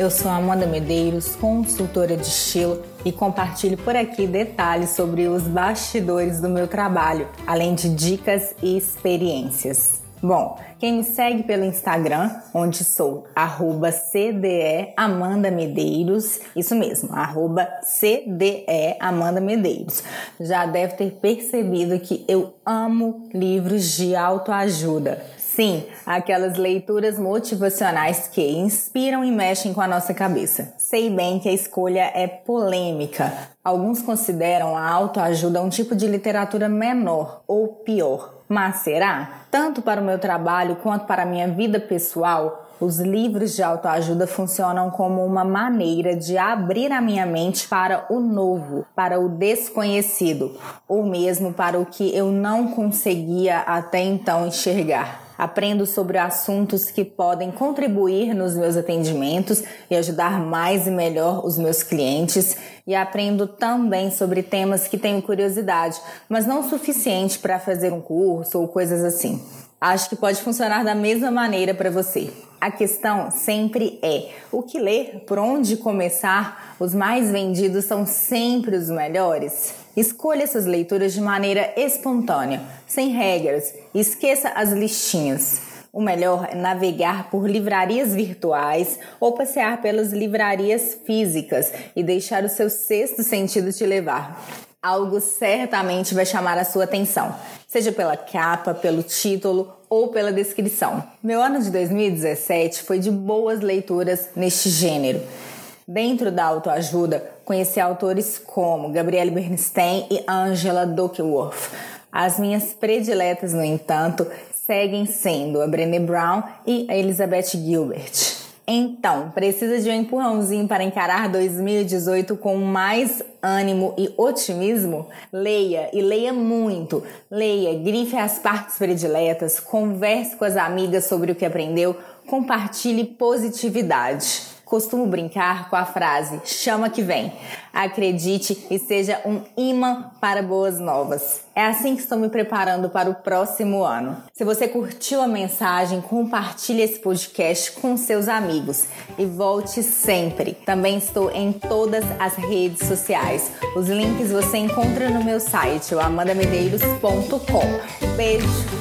Eu sou Amanda Medeiros, consultora de estilo e compartilho por aqui detalhes sobre os bastidores do meu trabalho, além de dicas e experiências. Bom, quem me segue pelo Instagram, onde sou arroba CDE Amanda Medeiros, isso mesmo, arroba CDE Amanda Medeiros, já deve ter percebido que eu amo livros de autoajuda. Sim, aquelas leituras motivacionais que inspiram e mexem com a nossa cabeça. Sei bem que a escolha é polêmica. Alguns consideram a autoajuda um tipo de literatura menor ou pior. Mas será? Tanto para o meu trabalho quanto para a minha vida pessoal, os livros de autoajuda funcionam como uma maneira de abrir a minha mente para o novo, para o desconhecido, ou mesmo para o que eu não conseguia até então enxergar. Aprendo sobre assuntos que podem contribuir nos meus atendimentos e ajudar mais e melhor os meus clientes. E aprendo também sobre temas que tenho curiosidade, mas não o suficiente para fazer um curso ou coisas assim. Acho que pode funcionar da mesma maneira para você. A questão sempre é o que ler, por onde começar. Os mais vendidos são sempre os melhores. Escolha essas leituras de maneira espontânea, sem regras. Esqueça as listinhas. O melhor é navegar por livrarias virtuais ou passear pelas livrarias físicas e deixar o seu sexto sentido te levar algo certamente vai chamar a sua atenção, seja pela capa, pelo título ou pela descrição. Meu ano de 2017 foi de boas leituras neste gênero. Dentro da autoajuda, conheci autores como Gabrielle Bernstein e Angela Duckworth. As minhas prediletas, no entanto, seguem sendo a Brené Brown e a Elizabeth Gilbert. Então, precisa de um empurrãozinho para encarar 2018 com mais ânimo e otimismo? Leia e leia muito. Leia, grife as partes prediletas, converse com as amigas sobre o que aprendeu, compartilhe positividade. Costumo brincar com a frase chama que vem. Acredite e seja um imã para boas novas. É assim que estou me preparando para o próximo ano. Se você curtiu a mensagem, compartilhe esse podcast com seus amigos e volte sempre. Também estou em todas as redes sociais. Os links você encontra no meu site, amandamedeiros.com. Beijo!